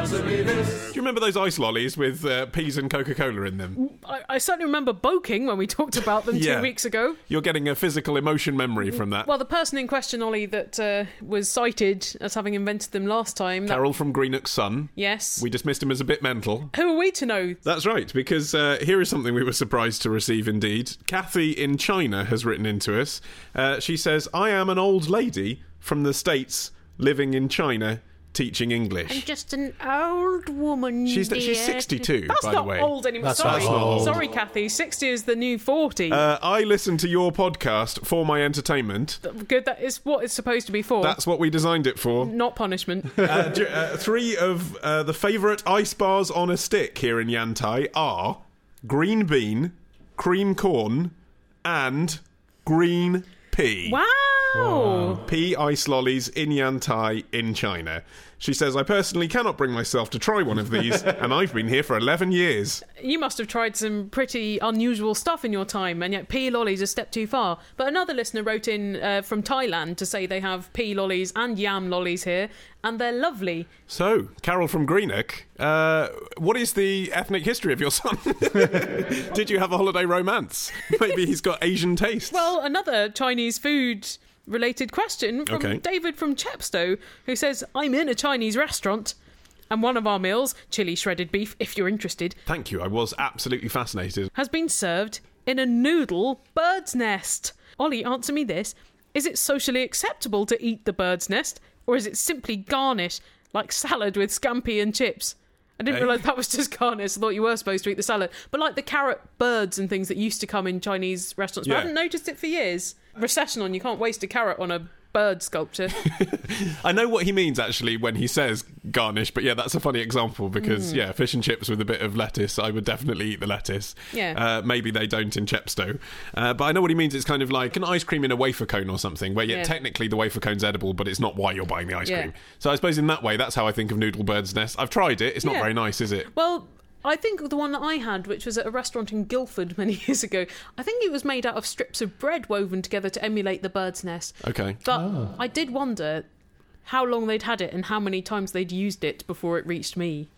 Do you remember those ice lollies with uh, peas and Coca Cola in them? I, I certainly remember boking when we talked about them Yeah. two weeks ago. You're getting a physical emotion memory from that. Well, the person in question, Olly, that uh, was cited as having invented them last time. that- Carol from Greenock's son. yes. We dismissed him as a bit mental. Who are we to know? That's right, because uh, here is something we were surprised to receive indeed. Kathy in China has written into us. Uh, she says, I am an old lady from the States living in China teaching English. I'm just an old woman. She's, she's 62, That's by not the way. old anymore. That's Sorry, old. sorry, Kathy. Sixty is the new forty. Uh, I listen to your podcast for my entertainment. Good. That is what it's supposed to be for. That's what we designed it for. not punishment. Uh, ju- uh, three of uh, the favourite ice bars on a stick here in Yantai are green bean, cream corn, and green pea. wow. Pea ice lollies in Yantai in China. She says, I personally cannot bring myself to try one of these, and I've been here for 11 years. You must have tried some pretty unusual stuff in your time, and yet pea lollies a step too far. But another listener wrote in uh, from Thailand to say they have pea lollies and yam lollies here, and they're lovely. So, Carol from Greenock, uh, what is the ethnic history of your son? Did you have a holiday romance? Maybe he's got Asian tastes. Well, another Chinese food related question from Okay. David from Chepstow, who says, I'm in a Chinese restaurant. And one of our meals, chili shredded beef, if you're interested, Thank you. I was absolutely fascinated. has been served in a noodle bird's nest. Olly, answer me this. Is it socially acceptable to eat the bird's nest, or is it simply garnish, like salad with scampi and chips? I didn't realise that was just garnish. I thought you were supposed to eat the salad. But like the carrot birds and things that used to come in Chinese restaurants. But I Yeah. haven't noticed it for years. Recession on, you can't waste a carrot on a bird sculpture. I know what he means actually when he says garnish, but yeah, that's a funny example Mm. because yeah, fish and chips with a bit of lettuce, I would definitely eat the lettuce. Yeah. Uh, maybe they don't in Chepstow, uh, but I know what he means. It's kind of like an ice cream in a wafer cone or something, where yeah, Yeah. technically the wafer cone's edible, but it's not why you're buying the ice Yeah. cream. So I suppose in that way, that's how I think of noodle bird's nest. I've tried it; it's not very nice, is it? Well, I think the one that I had, which was at a restaurant in Guildford many years ago, I think it was made out of strips of bread woven together to emulate the bird's nest. Okay. But ah. I did wonder how long they'd had it and how many times they'd used it before it reached me.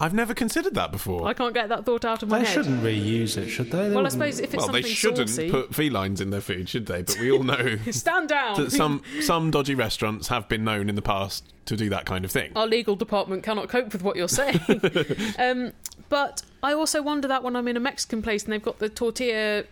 I've never considered that before. I can't get that thought out of my They head. They shouldn't reuse it, should they? They Well, I suppose if it's something salty, well, they shouldn't saucy, put felines in their food, should they? But we all know stand down. that some some dodgy restaurants have been known in the past to do that kind of thing. Our legal department cannot cope with what you're saying. um, but I also wonder that when I'm in a Mexican place and they've got the tortilla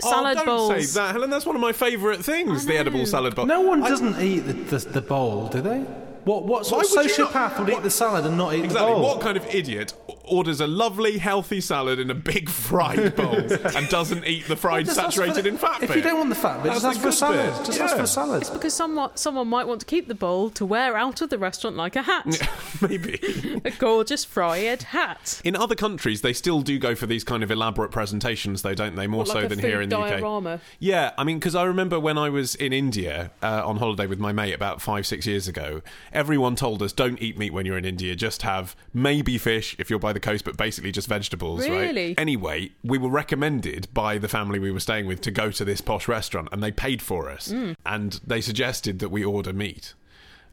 salad oh, don't bowls. say that, Helen. That's one of my favourite things. The edible salad bowl. No one I- doesn't eat the, the, the bowl, do they? What what sort Why of would you not- sociopath would eat the salad and not eat Exactly. the bowl? What kind of idiot orders a lovely, healthy salad in a big fried bowl and doesn't eat the fried, Just ask for saturated the- in fat If bit? you don't want the fat bit, just ask for a salad. bit. Just ask for a salad. It's because someone, someone might want to keep the bowl to wear out of the restaurant like a hat. Maybe. a gorgeous fried hat. In other countries, they still do go for these kind of elaborate presentations, though, don't they? More What, so like a than here in the UK. Yeah, I mean, because I remember when I was in India uh, on holiday with my mate about five, six years ago, everyone told us don't eat meat when you're in India, just have maybe fish if you're by the coast, but basically just vegetables, Really? right? Anyway, we were recommended by the family we were staying with to go to this posh restaurant, and they paid for us, Mm. and they suggested that we order meat.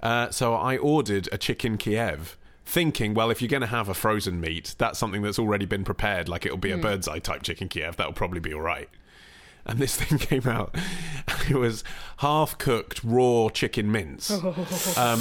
Uh, so I ordered a chicken Kiev. Thinking, well, if you're going to have a frozen meat, that's something that's already been prepared. Like it'll be a bird's eye type chicken Kiev. That'll probably be all right and this thing came out. It was half cooked raw chicken mince, um,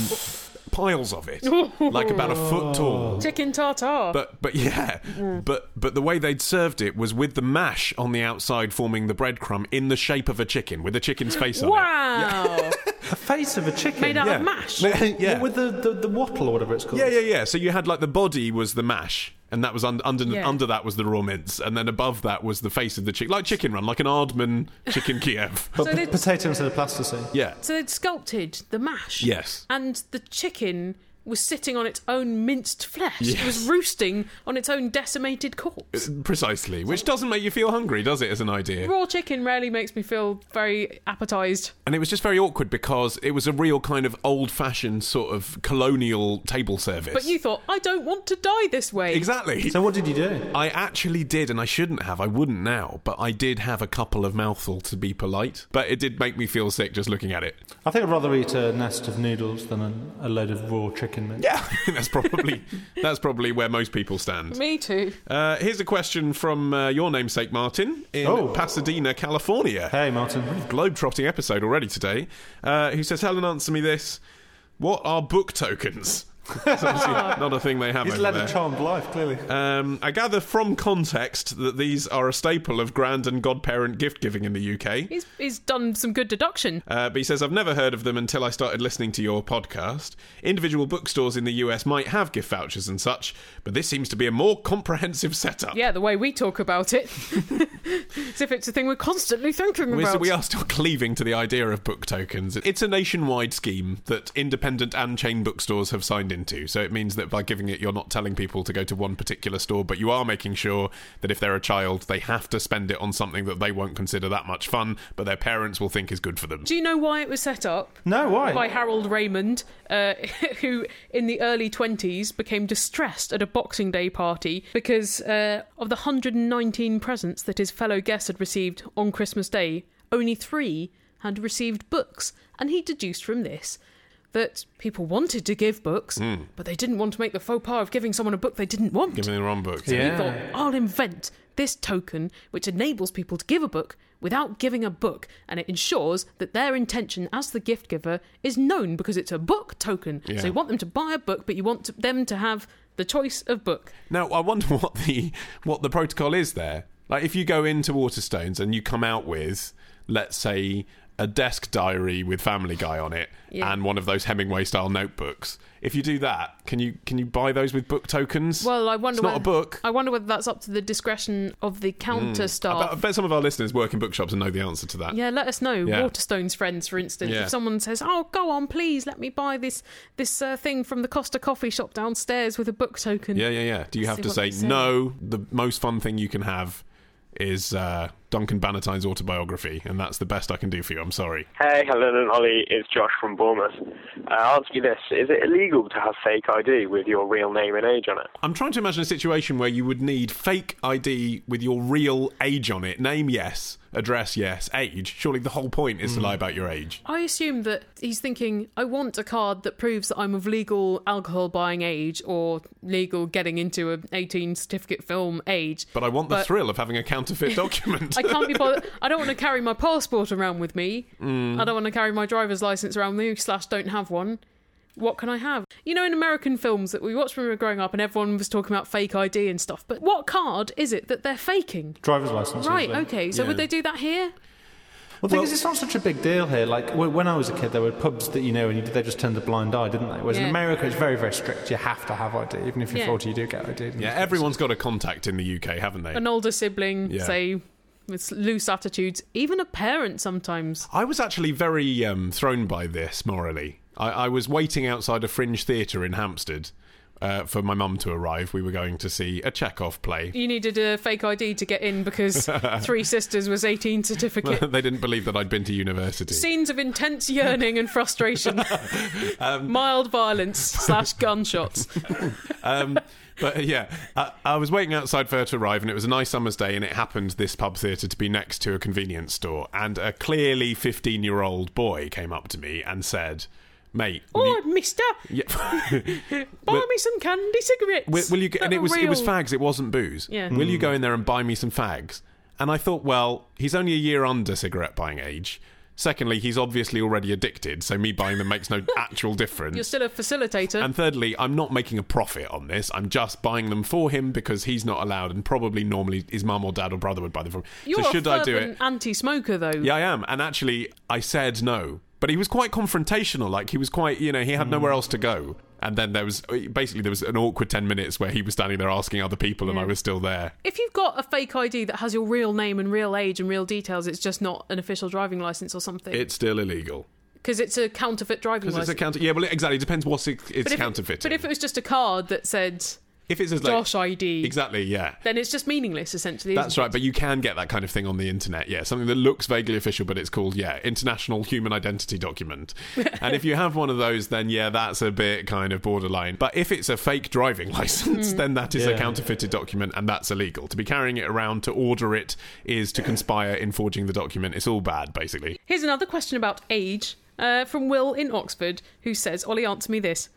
piles of it, like about a foot tall. Chicken tartare. But but yeah, mm. but but the way they'd served it was with the mash on the outside forming the breadcrumb in the shape of a chicken with a chicken's face on it. wow. A face of a chicken. Made out Yeah. of mash. Yeah. With the, the, the wattle or whatever it's called. Yeah, yeah, yeah. So you had like the body was the mash, and that was under under, Yeah. under that was the raw mince, and then above that was the face of the chicken, like chicken run, like an Aardman chicken Kiev. But So p- they'd- potato instead of plasticine. Yeah. So they'd sculpted the mash. Yes. And the chicken was sitting on its own minced flesh. It was Yes. roosting on its own decimated corpse. Uh, precisely, which doesn't make you feel hungry, does it, as an idea? Raw chicken rarely makes me feel very appetized. And it was just very awkward because it was a real kind of old fashioned sort of colonial table service. But you thought, I don't want to die this way. Exactly. So what did you do? I actually did, and I shouldn't have. I wouldn't now, but I did have a couple of mouthfuls to be polite. But it did make me feel sick just looking at it. I think I'd rather eat a nest of noodles than a, a load of raw chicken mince. Yeah, that's probably that's probably where most people stand. Me too. Uh, here's a question from uh, your namesake Martin in Oh. Pasadena, California. Hey, Martin. Globe-trotting episode already today. Uh, who says, "Helen, answer me this: What are book tokens?" It's obviously not a thing they have He's over led there. a charmed life, clearly. Um, I gather from context that these are a staple of grand and godparent gift giving in the UK. He's, he's done some good deduction. Uh, but he says, I've never heard of them until I started listening to your podcast. Individual bookstores in the US might have gift vouchers and such, but this seems to be a more comprehensive setup. Yeah, the way we talk about it. As if it's a thing we're constantly thinking We- about. we are still cleaving to the idea of book tokens. It's a nationwide scheme that independent and chain bookstores have signed into. So it means that by giving it, you're not telling people to go to one particular store, but you are making sure that if they're a child, they have to spend it on something that they won't consider that much fun, but their parents will think is good for them. Do you know why it was set up? No, why? By Harold Raymond, uh, who in the early 20s became distressed at a Boxing Day party because uh, of the 119 presents that his fellow guests had received on Christmas Day, only three had received books. And he deduced from this that people wanted to give books, Hmm. but they didn't want to make the faux pas of giving someone a book they didn't want. Giving the wrong book. Yeah. He thought, I'll invent this token which enables people to give a book without giving a book, and it ensures that their intention as the gift giver is known because it's a book token. Yeah. So you want them to buy a book, but you want to, them to have the choice of book. Now, I wonder what the what the protocol is there. Like, if you go into Waterstones and you come out with, let's say, a desk diary with Family Guy on it Yeah. and one of those Hemingway style notebooks. If you do that, can you can you buy those with book tokens? Well, I wonder it's not whether, a book. I wonder whether that's up to the discretion of the counter I staff. bet, I bet some of our listeners work in bookshops and know the answer to that. Yeah, let us know. Yeah. Waterstones friends, for instance. Yeah. If someone says, "Oh, go on, please, let me buy this this uh, thing from the Costa coffee shop downstairs with a book token." Yeah, yeah, yeah. Do you have to say, say. no? The most fun thing you can have is uh, Duncan Bannatyne's autobiography, and that's the best I can do for you. I'm sorry. Hey, Helen and Olly, it's Josh from Bournemouth. Uh, I'll ask you this. Is it illegal to have fake ID with your real name and age on it? I'm trying to imagine a situation where you would need fake ID with your real age on it. Name, yes. Address, yes. Age. Surely the whole point is to lie about your age. I assume that he's thinking, I want a card that proves that I'm of legal alcohol buying age or legal getting into an 18 certificate film age. But I want the But- thrill of having a counterfeit document. I can't be bothered. I don't want to carry my passport around with me. Mm. I don't want to carry my driver's license around with me, slash, don't have one. What can I have? You know, in American films that we watched when we were growing up and everyone was talking about fake ID and stuff, but what card is it that they're faking? Driver's license. Right, usually. okay, so Yeah. would they do that here? Well, the thing is, it's not such a big deal here. Like when I was a kid, there were pubs that you know, and they just turned a blind eye, didn't they? Whereas in America, it's very, very strict. You have to have ID, even if you're Yeah. 40, you do get ID. yeah, everyone's got a contact in the UK, haven't they? An older sibling, Yeah. say, with loose attitudes, even a parent sometimes. I was actually very um, thrown by this morally. I, I was waiting outside a fringe theatre in Hampstead uh, for my mum to arrive. We were going to see a Chekhov play. You needed a fake ID to get in because Three Sisters was 18 certificate. they didn't believe that I'd been to university. Scenes of intense yearning and frustration. Um, Mild violence slash gunshots. um, but uh, yeah, I, I was waiting outside for her to arrive, and it was a nice summer's day, and it happened this pub theatre to be next to a convenience store, and a clearly fifteen-year-old boy came up to me and said, "Mate, will Oh, you- mister, yeah, buy me some candy cigarettes. will, will you?" Get, and it was are it was fags, it wasn't booze. Yeah. Will you mm. go in there and buy me some fags? And I thought, well, he's only a year under cigarette buying age. Secondly, he's obviously already addicted, so me buying them makes no actual difference. You're still a facilitator. And thirdly, I'm not making a profit on this. I'm just buying them for him because he's not allowed, and probably normally his mum or dad or brother would buy them for him. You're so should I do it? anti-smoker, though. Yeah, I am. And actually, I said no. But he was quite confrontational. Like he was quite, you know, he had nowhere else to go. And then there was basically there was an awkward ten minutes where he was standing there asking other people, and I was still there. If you've got a fake ID that has your real name and real age and real details, it's just not an official driving license or something. It's still illegal. because it's a counterfeit driving license. it's a counter. Yeah, well, it exactly depends what it, it's but counterfeiting. but if it was just a card that said if it's just like, Josh ID, exactly, yeah. then it's just meaningless essentially. That's isn't right, but you can get that kind of thing on the internet. Yeah, something that looks vaguely official, but it's called yeah, International Human Identity Document. and if you have one of those, then yeah, that's a bit kind of borderline. But if it's a fake driving Hmm. license, then that is a Yeah. counterfeited document, and that's illegal. To be carrying it around to order it is to conspire in forging the document. It's all bad, basically. Here's another question about age uh, from Will in Oxford, who says, Olly, answer me this.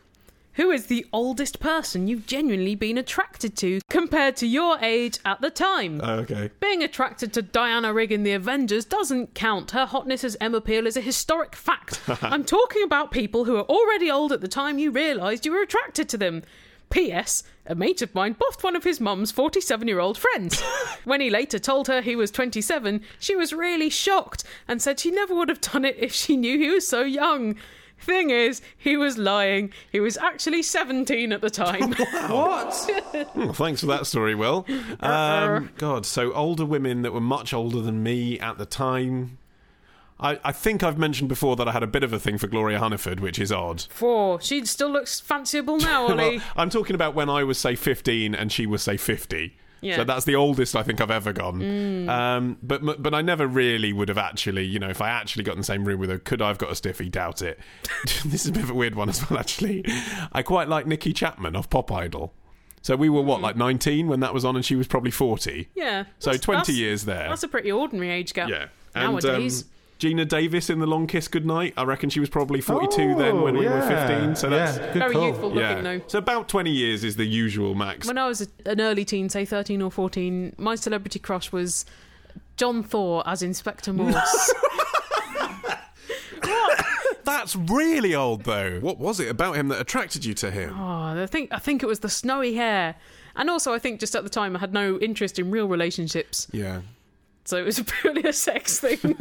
Who is the oldest person you've genuinely been attracted to compared to your age at the time? Oh, okay. Being attracted to Diana Rigg in The Avengers doesn't count. Her hotness as Emma Peel is a historic fact. I'm talking about people who are already old at the time you realised you were attracted to them. P.S. A mate of mine boffed one of his mum's 47 year old friends. when he later told her he was 27, she was really shocked and said she never would have done it if she knew he was so young. Thing is, he was lying. He was actually 17 at the time. What? Thanks for that story, Will. Um, God, so older women that were much older than me at the time. I, I think I've mentioned before that I had a bit of a thing for Gloria Hunniford, which is odd. Four. She still looks fanciable now, Olly. Well, I'm talking about when I was, say, 15 and she was, say, 50. Yeah. So that's the oldest I think I've ever gone. Um, but but I never really would have actually, you know, if I actually got in the same room with her, could I have got a stiffy? Doubt it. this is a bit of a weird one as well, actually. I quite like Nicki Chapman of Pop Idol. So we were, what, like 19 when that was on and she was probably 40? yeah. So that's- 20 that's- years there. That's a pretty ordinary age gap. Yeah. And, Nowadays. um, Geena Davis in The Long Kiss Goodnight, I reckon she was probably 42 then when we were Oh, 15. So that's. yeah, good very call. youthful Yeah. looking, though. So about 20 years is the usual max. When I was an early teen, say 13 or 14, my celebrity crush was John Thaw as Inspector Morse. That's really old, though. What was it about him that attracted you to him? oh, I think I think it was the snowy hair. And also, I think just at the time I had no interest in real relationships, Yeah. So it was purely a sex thing.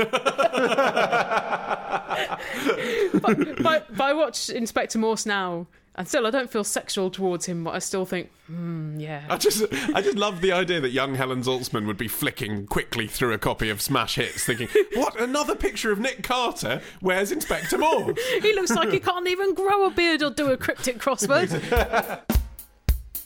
but, but, but I watch Inspector Morse now, and still I don't feel sexual towards him, but I still think, hmm, yeah. I just, I just love the idea that young Helen Zaltzman would be flicking quickly through a copy of Smash Hits, thinking, "What? Another picture of Nick Carter? Where's Inspector Morse?" He looks like he can't even grow a beard or do a cryptic crossword.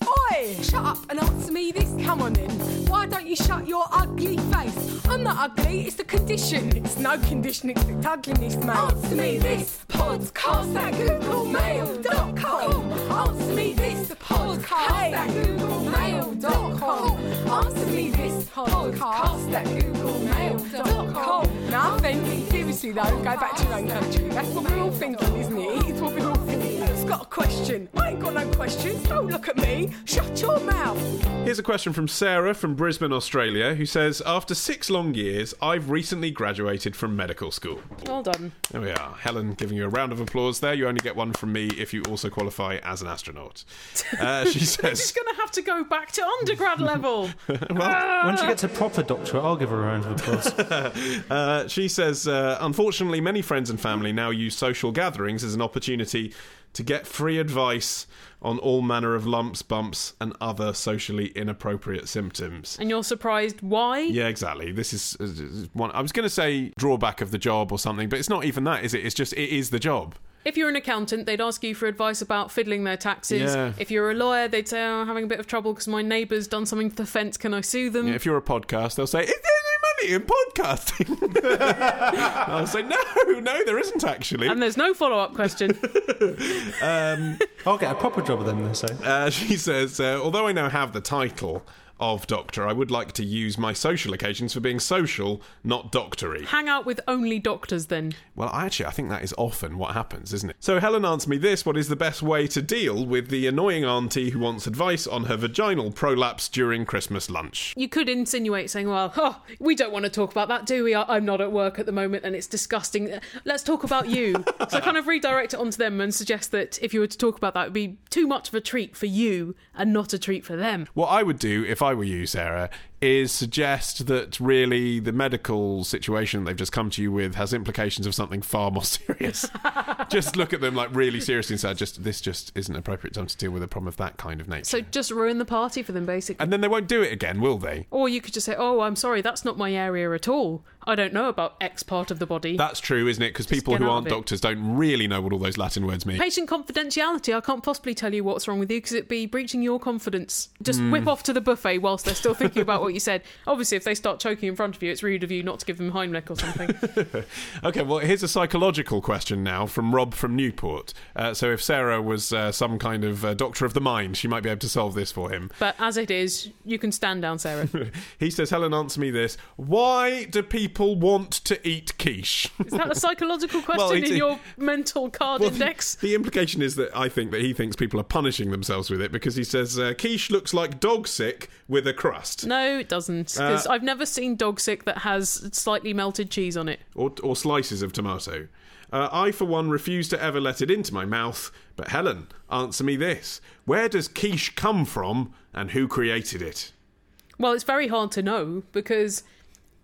Oi! Shut up and answer me this. Come on then. Why don't you shut your ugly face? I'm not ugly, it's the condition. It's no condition, it's the ugliness, mate. Answer me this. Podcast at googlemail.com. Answer me this. Podcast at googlemail.com. Answer me this. Podcast at googlemail.com. Nothing. Seriously though, go back to your own country. That's what we're all thinking, isn't it? It's what we're all thinking. Who's got a question? I ain't got no questions. Don't look at me. Shut your mouth. Here's a question from Sarah from Brisbane, Australia, who says, "After six long years, I've recently graduated from medical school." well done. There we are. Helen giving you a round of applause there. You only get one from me if you also qualify as an astronaut. Uh, she She's going to have to go back to undergrad level. Well, when she gets a proper doctorate, I'll give her a round of applause. uh, she says, uh, unfortunately, many friends and family now use social gatherings as an opportunity to get free advice on all manner of lumps, bumps, and other socially inappropriate symptoms. and you're surprised why? Yeah, exactly. This is uh, one. I was going to say drawback of the job or something, but it's not even that, is it? It's just it is the job. If you're an accountant, they'd ask you for advice about fiddling their taxes. Yeah. If you're a lawyer, they'd say, oh, I'm having a bit of trouble because my neighbour's done something to the fence. Can I sue them? Yeah, if you're a podcast, they'll say, "Is there any money in podcasting?" I'll say, "No, no, there isn't actually." And there's no follow up question. I'll get a proper job then, they say. Uh, she says, uh, although I now have the title of doctor, I would like to use my social occasions for being social, not doctory. Hang out with only doctors then. Well, actually, I think that is often what happens, isn't it? So, Helen answered me this What is the best way to deal with the annoying auntie who wants advice on her vaginal prolapse during Christmas lunch? You could insinuate saying, well, oh, we don't want to talk about that, do we? I- I'm not at work at the moment and it's disgusting. Let's talk about you. so I kind of redirect it onto them and suggest that if you were to talk about that, it would be too much of a treat for you and not a treat for them. What I would do if I were you, Sarah, is suggest that really the medical situation they've just come to you with has implications of something far more serious. just look at them like really seriously and say, just this just isn't appropriate time to deal with a problem of that kind of nature. So just ruin the party for them, basically. and then they won't do it again, will they? or you could just say, "Oh, I'm sorry, that's not my area at all. I don't know about X part of the body." That's true, isn't it? Because people who aren't doctors don't really know what all those Latin words mean. Patient confidentiality. I can't possibly tell you what's wrong with you because it'd be breaching your confidence. Just Hmm. whip off to the buffet whilst they're still thinking about what you said. Obviously, if they start choking in front of you, it's rude of you not to give them Heimlich or something. Okay, well, here's a psychological question now from Rob from Newport. Uh, so, if Sarah was uh, some kind of uh, doctor of the mind, she might be able to solve this for him. but as it is, you can stand down, Sarah. He says, Helen, answer me this. Why do people want to eat quiche? Is that a psychological question Well, in your mental card Well, index? The implication is that I think that he thinks people are punishing themselves with it because he says uh, quiche looks like dog sick with a crust. No, it doesn't. Because Uh, I've never seen dog sick that has slightly melted cheese on it. or, or slices of tomato. Uh, I, for one, refuse to ever let it into my mouth. But Helen, answer me this: Where does quiche come from, and who created it? Well, it's very hard to know because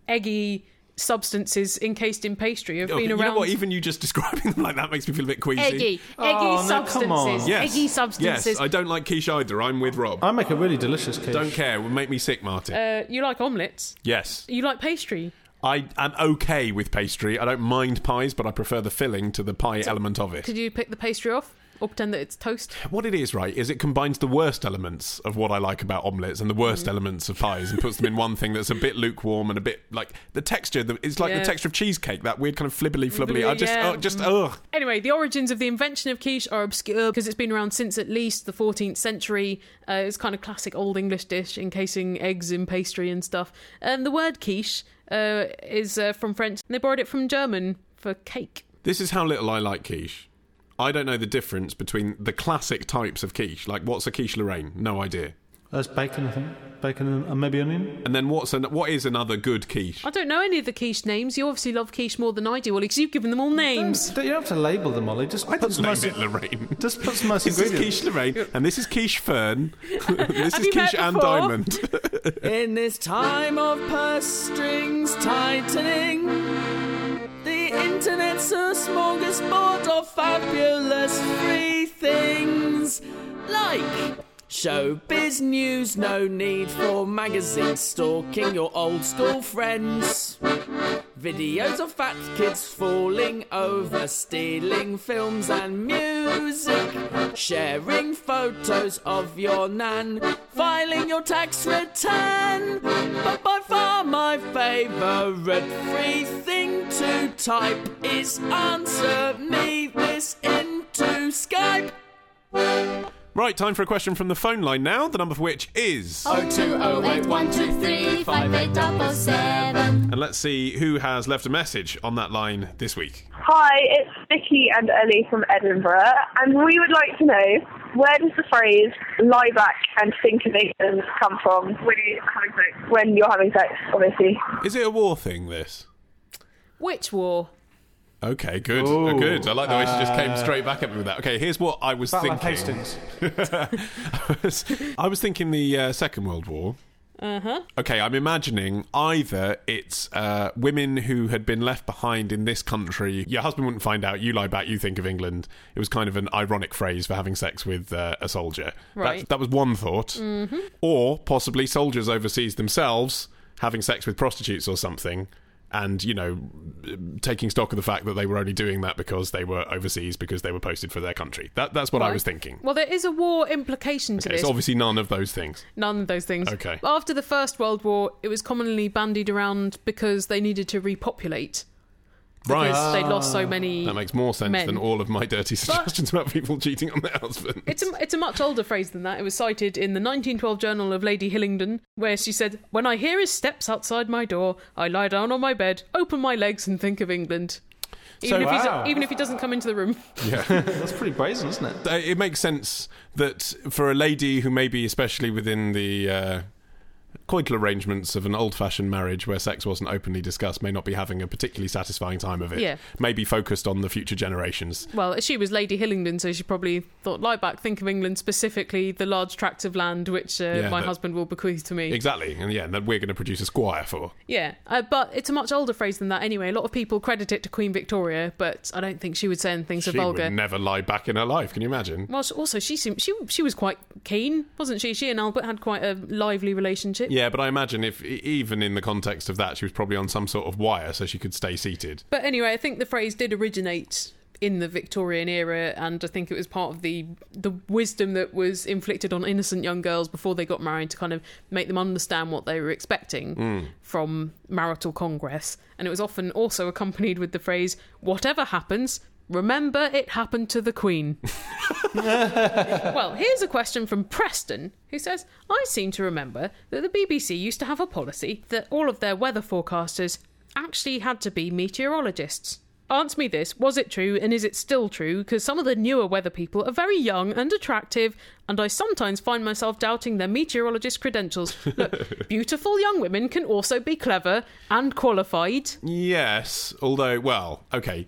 eggy substances encased in pastry have Oh, been you around. know what? Even you just describing them like that makes me feel a bit queasy. eggy, eggy Oh, no, substances, come on. Yes. eggy substances. Yes, I don't like quiche either. I'm with Rob. I make a really delicious quiche. don't care. It would make me sick, Martin. uh, you like omelettes? yes. You like pastry? I am okay with pastry. I don't mind pies, but I prefer the filling to the pie element of it. Could you pick the pastry off or pretend that it's toast? What it is, right, is it combines the worst elements of what I like about omelettes and the worst elements of pies and puts them in one thing that's a bit lukewarm and a bit like the texture. the- It's like Yeah. the texture of cheesecake, that weird kind of flibbly flubbly. I just, Yeah. oh, just, ugh. Anyway, the origins of the invention of quiche are obscure because it's been around since at least the 14th century. Uh, it's kind of classic old English dish, encasing eggs in pastry and stuff. And the word quiche uh, is uh, from French, and they borrowed it from German for cake. This is how little I like quiche. I don't know the difference between the classic types of quiche. Like, what's a quiche Lorraine? No idea. That's bacon, I think. Bacon and, and maybe onion. And then what's an, what is another good quiche? I don't know any of the quiche names. You obviously love quiche more than I do, Olly, because you've given them all names. Don't, you don't have to label them, Olly. Just I put didn't some name nice, it Lorraine. Just put some nice This is ingredients. quiche Lorraine, and this is quiche Fern. this Have is you met quiche Anne before? Diamond. In this time of purse strings tightening, the internet's a smorgasbord of fabulous free things like showbiz news, no need for magazines stalking your old school friends. Videos of fat kids falling over, stealing films and music, sharing photos of your nan, filing your tax return. But by far my favourite free thing to type is answer me this into Skype. Right, time for a question from the phone line now, the number for which is. Oh two oh eight one two three five eight double seven. And let's see who has left a message on that line this week. Hi, it's Vicky and Ellie from Edinburgh, and we would like to know where does the phrase lie back and think of England come from when you're having sex? When you're having sex, obviously. Is it a war thing, this? Which war? Okay, good. Ooh, Oh, good. I like the way she just came straight back at me with that. Okay, here's what I was Battle thinking. Hastings. I, was, I was thinking the uh, Second World War. Uh huh. Okay, I'm imagining either it's uh, women who had been left behind in this country. Your husband wouldn't find out. You lie back. You think of England. It was kind of an ironic phrase for having sex with uh, a soldier. Right. That, that was one thought. Mm-hmm. Or possibly soldiers overseas themselves having sex with prostitutes or something. And you know, taking stock of the fact that they were only doing that because they were overseas because they were posted for their country. That, that's what I was thinking. Well, there is a war implication to It's this. It's obviously none of those things. None of those things. Okay. After the First World War, it was commonly bandied around because they needed to repopulate. Right. Because they'd lost so many. That makes more sense men. than all of my dirty suggestions about people cheating on their husbands. It's a, it's a much older phrase than that. It was cited in the 1912 Journal of Lady Hillingdon, where she said, When I hear his steps outside my door, I lie down on my bed, open my legs, and think of England. Even, So- if, he's, Wow. even if he doesn't come into the room. Yeah. That's pretty brazen, isn't it? It makes sense that for a lady who maybe, especially within the uh, coital arrangements of an old-fashioned marriage where sex wasn't openly discussed may not be having a particularly satisfying time of it. Yeah. Maybe focused on the future generations. Well, she was Lady Hillingdon, so she probably thought, lie back, think of England, specifically the large tract of land which uh, Yeah, my that- husband will bequeath to me. Exactly, and yeah, that we're going to produce a squire for. Yeah, uh, but it's a much older phrase than that anyway. A lot of people credit it to Queen Victoria, but I don't think she would say anything so she vulgar. would never lie back in her life. Can you imagine? Well, also she seemed she she was quite keen, wasn't she? She and Albert had quite a lively relationship. Yeah, but I imagine if even in the context of that, she was probably on some sort of wire so she could stay seated. But anyway, I think the phrase did originate in the Victorian era, and I think it was part of the the wisdom that was inflicted on innocent young girls before they got married to kind of make them understand what they were expecting hmm. from marital congress. And it was often also accompanied with the phrase, "Whatever happens." Remember, it happened to the Queen. well, here's a question from Preston, who says I seem to remember that the BBC used to have a policy that all of their weather forecasters actually had to be meteorologists. Answer me this was it true and is it still true? Because some of the newer weather people are very young and attractive, and I sometimes find myself doubting their meteorologist credentials. Look, beautiful young women can also be clever and qualified. Yes, although, well, okay.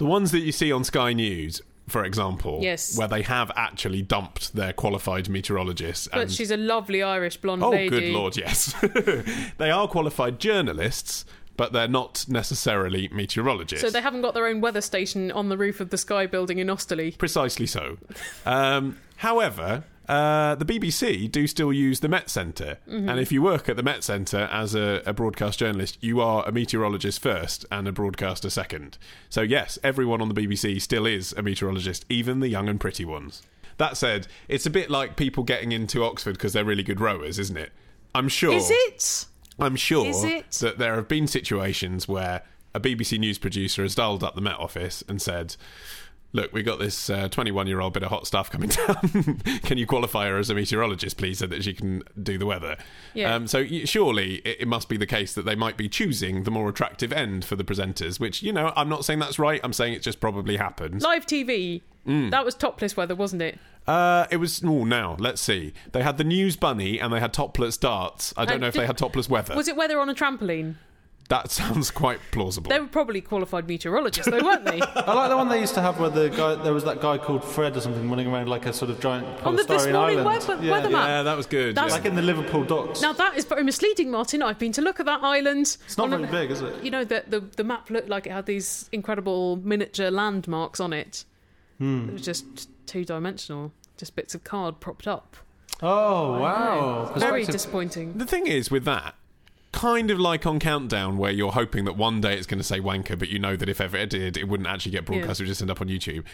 The ones that you see on Sky News, for example, Yes. where they have actually dumped their qualified meteorologists. But and, she's a lovely Irish blonde oh, lady. good lord, yes. they are qualified journalists, but they're not necessarily meteorologists. So they haven't got their own weather station on the roof of the Sky building in Osterley. Precisely so. Um, however, uh, the BBC do still use the Met center Mm-hmm. and if you work at the Met Centre as a, a broadcast journalist, you are a meteorologist first and a broadcaster second. So yes, everyone on the BBC still is a meteorologist, even the young and pretty ones. That said, it's a bit like people getting into Oxford because they're really good rowers, isn't it? I'm sure. Is it? I'm sure Is it? that there have been situations where a BBC news producer has dialed up the Met Office and said, Look, we got this 21 year old bit of hot stuff coming down. can you qualify her as a meteorologist, please, so that she can do the weather? Yeah. Um, so surely it, it must be the case that they might be choosing the more attractive end for the presenters, which, you know, I'm not saying that's right. I'm saying it just probably happens. Live TV. Mm. That was topless weather, wasn't it? Uh, it was, oh, now, let's see. They had the news bunny and they had topless darts. I don't And know if did- they had topless weather. Was it weather on a trampoline? That sounds quite plausible. They were probably qualified meteorologists, though, weren't they? I like the one they used to have where the guy there was that guy called Fred or something running around like a sort of giant On the This polystyrene Morning island. weather- yeah. weather map. Yeah, that was good. That's- yeah. Like in the Liverpool docks. now that is very misleading, Martin. I've been to look at that island. it's not on a- very big, is it? You know that the the map looked like it had these incredible miniature landmarks on it. Hmm. It was just two dimensional, just bits of card propped up. Oh wow! Very Perspective. disappointing. The thing is with that, kind of like on Countdown, where you're hoping that one day it's going to say wanker, but you know that if ever it did, it wouldn't actually get broadcast; it would just end up on YouTube.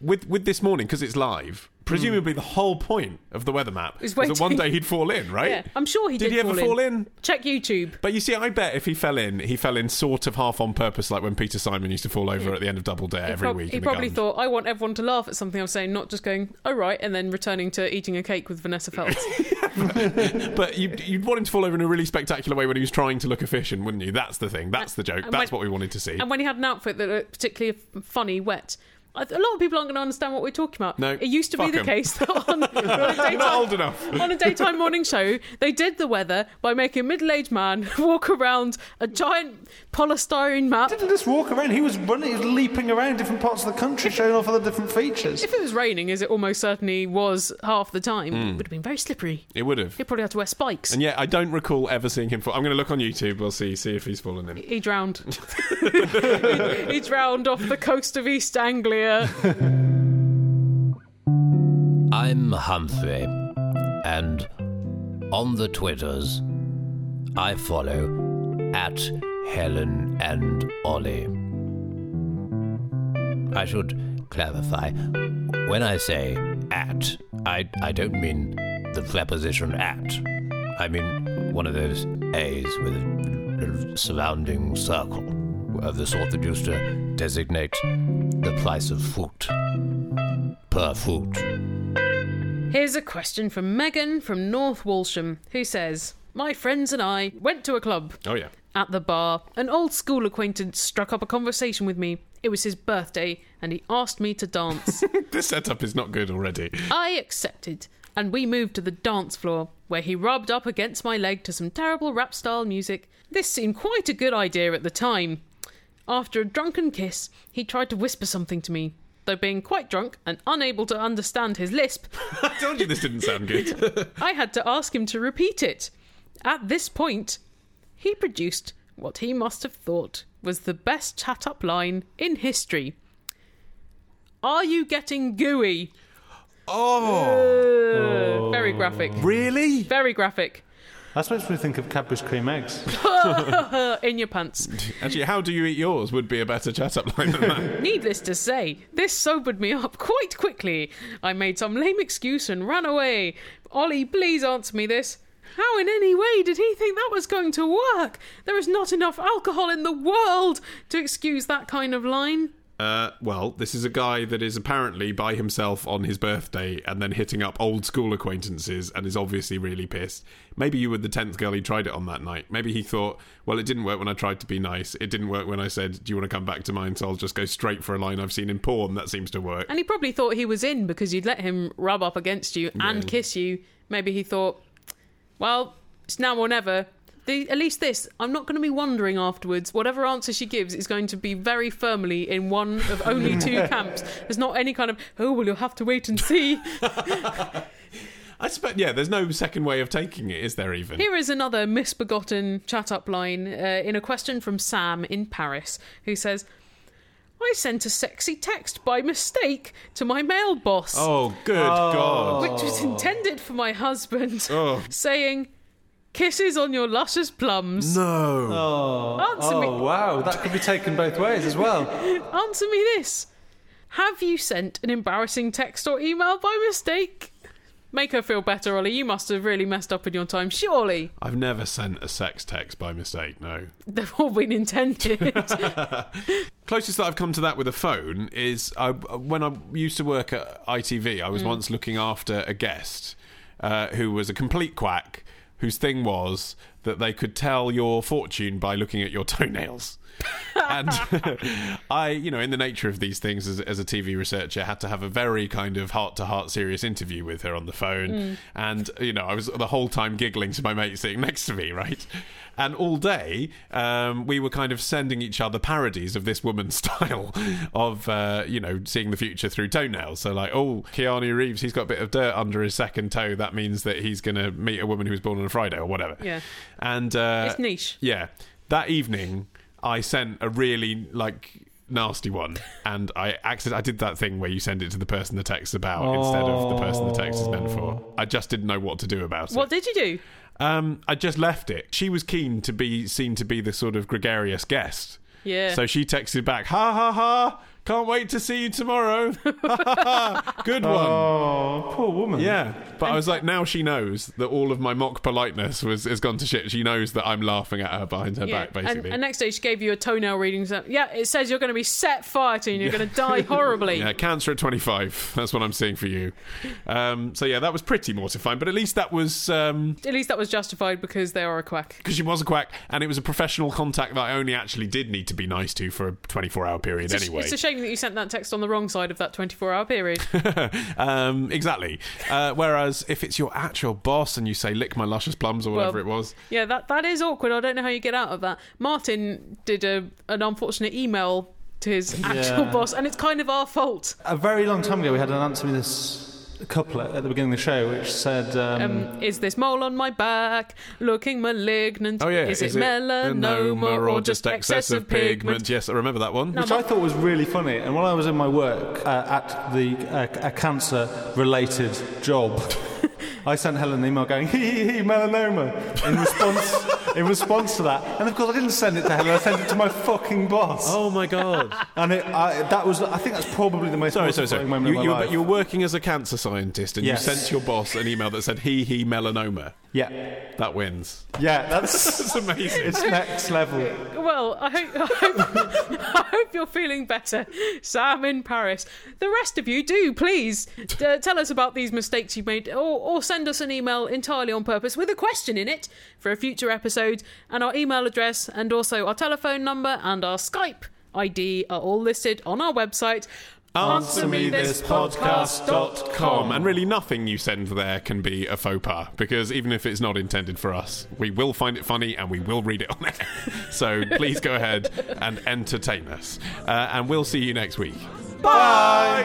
With with this morning, because it's live, presumably hmm. the whole point of the weather map Is was that one day he'd fall in, right? Yeah, I'm sure he did. Did he ever fall fall in? Check YouTube. But you see, I bet if he fell in, he fell in sort of half on purpose, like when Peter Simon used to fall over at the end of Double Dare He, every prob- week. he in probably thought, I want everyone to laugh at something I'm saying, not just going, oh, right, and then returning to eating a cake with Vanessa Feltz. But you'd, you'd want him to fall over in a really spectacular way when he was trying to look efficient, wouldn't you? That's the thing. That's the joke. And That's when- what we wanted to see. and when he had an outfit that looked particularly funny, wet. I- A lot of people aren't going to understand what we're talking about. No, it used to be the the 'em. case that on, on, a daytime, Not old enough. on a daytime morning show, they did the weather by making a middle-aged man walk around a giant polystyrene map. He didn't just walk around. He was running. He was leaping around different parts of the country, showing off all the different features. If it was raining, as it almost certainly was half the time, Hmm. it would have been very slippery. It would have. He'd probably have to wear spikes. And yet, I don't recall ever seeing him fall. I'm going to look on YouTube. We'll see, see if he's fallen in. He drowned. he, he drowned off the coast of East Anglia. I'm Humphrey, and on the Twitters, I follow at Helen and Olly. I should clarify when I say at, I, I don't mean the preposition at. I mean one of those A's with a surrounding circle, of the sort that used to designate the price of fruit per fruit. Here's a question from Megan from North Walsham, who says, My friends and I went to a club. Oh, yeah. At the bar, an old school acquaintance struck up a conversation with me. It was his birthday, and he asked me to dance. This setup is not good already. I accepted, and we moved to the dance floor, where he rubbed up against my leg to some terrible rap style music. This seemed quite a good idea at the time. After a drunken kiss, he tried to whisper something to me. Though being quite drunk and unable to understand his lisp, I told you this didn't sound good. I had to ask him to repeat it. At this point, he produced what he must have thought was the best chat up line in history. Are you getting gooey? oh, Uh, Very graphic. really? Very graphic. That makes me think of Cadbury's cream eggs. In your pants. Actually, how do you eat yours would be a better chat up line than that. Needless to say, this sobered me up quite quickly. I made some lame excuse and ran away. Olly, please answer me this. How in any way did he think that was going to work? There is not enough alcohol in the world to excuse that kind of line. Uh, well, this is a guy that is apparently by himself on his birthday and then hitting up old school acquaintances and is obviously really pissed. Maybe you were the 10th girl he tried it on that night. Maybe he thought, well, it didn't work when I tried to be nice. It didn't work when I said, do you want to come back to mine? So I'll just go straight for a line I've seen in porn. That seems to work. And he probably thought he was in because you'd let him rub up against you and kiss you. Maybe he thought, well, it's now or never. The, at least this, I'm not going to be wondering afterwards. Whatever answer she gives is going to be very firmly in one of only two camps. There's not any kind of, oh, well, you'll have to wait and see. I suspect, yeah, there's no second way of taking it, is there even? Here is another misbegotten chat up line uh, in a question from Sam in Paris, who says, I sent a sexy text by mistake to my mail boss. Oh, good God. which was intended for my husband, Oh. saying, "Kisses on your luscious plums." No. Oh, Answer me. oh wow, that could be taken both ways as well. Answer me this: Have you sent an embarrassing text or email by mistake? Make her feel better, Olly. You must have really messed up in your time, surely. I've never sent a sex text by mistake, no. They've all been intended. Closest that I've come to that with a phone is I, when I used to work at ITV. I was once looking after a guest uh, who was a complete quack, whose thing was that they could tell your fortune by looking at your toenails. and I, you know, in the nature of these things as, as a TV researcher, had to have a very kind of heart to heart serious interview with her on the phone. And, you know, I was the whole time giggling to my mate sitting next to me, right? And all day, um, we were kind of sending each other parodies of this woman's style of, uh, you know, seeing the future through toenails. So, like, oh, Keanu Reeves, he's got a bit of dirt under his second toe. That means that he's going to meet a woman who was born on a Friday or whatever. Yeah. And uh, it's niche. yeah. That evening, I sent a really like nasty one, and I accident I did that thing where you send it to the person the text about instead of the person the text is meant for. I just didn't know what to do about it. What did you do? Um, I just left it. She was keen to be seen to be the sort of gregarious guest. Yeah. So she texted back, "Ha ha ha! Can't wait to see you tomorrow. Good one." Oh, poor woman. Yeah, but I was like, now she knows that all of my mock politeness was has gone to shit. She knows that I'm laughing at her behind her yeah. back, basically. And, and next day she gave you a toenail reading. So, yeah, it says you're going to be set fire to and you're going to die horribly. Yeah, cancer at 25. That's what I'm seeing for you. Um, so yeah, that was pretty mortifying, but at least that was um, At least that was justified because they are a quack. because she was a quack, and it was a professional contact that I only actually did need to be nice to for a 24 hour period It's a, anyway. it's a shame that you sent that text on the wrong side of that 24 hour period. um, exactly. Uh, whereas if it's your actual boss and you say "lick my luscious plums" or whatever Well, it was, yeah, that that is awkward. I don't know how you get out of that. Martin did a an unfortunate email to his actual Yeah. boss, and it's kind of our fault. A very long time ago, we had an answer me this couplet at the beginning of the show, which said, um, Um, is this mole on my back looking malignant? oh yeah, is, it melanoma or just excessive pigment? Yes, I remember that one. which I thought was really funny. And while I was in my work uh, at the uh, a cancer-related job, I sent Helen an email going, "Hee hee hee, melanoma," in response in response to that. And of course, I didn't send it to Helen. I sent it to my fucking boss. Oh my god! And it, I, that was, I think, that's probably the most sorry, sorry, sorry. moment You, of my you, were, life. you were working as a cancer scientist, and Yes. you sent your boss an email that said "he he melanoma." yeah, That wins. yeah, that's That's amazing. it's next level. Well, I hope, I hope I hope you're feeling better, Sam in Paris. The rest of you do please uh, tell us about these mistakes you've made, or, or send us an email entirely on purpose with a question in it for a future episode. And our email address and also our telephone number and our Skype ID are all listed on our website. AnswerMeThisPodcast.com. And really, nothing you send there can be a faux pas because even if it's not intended for us, we will find it funny and we will read it on air. so please go ahead and entertain us. Uh, and we'll see you next week. Bye.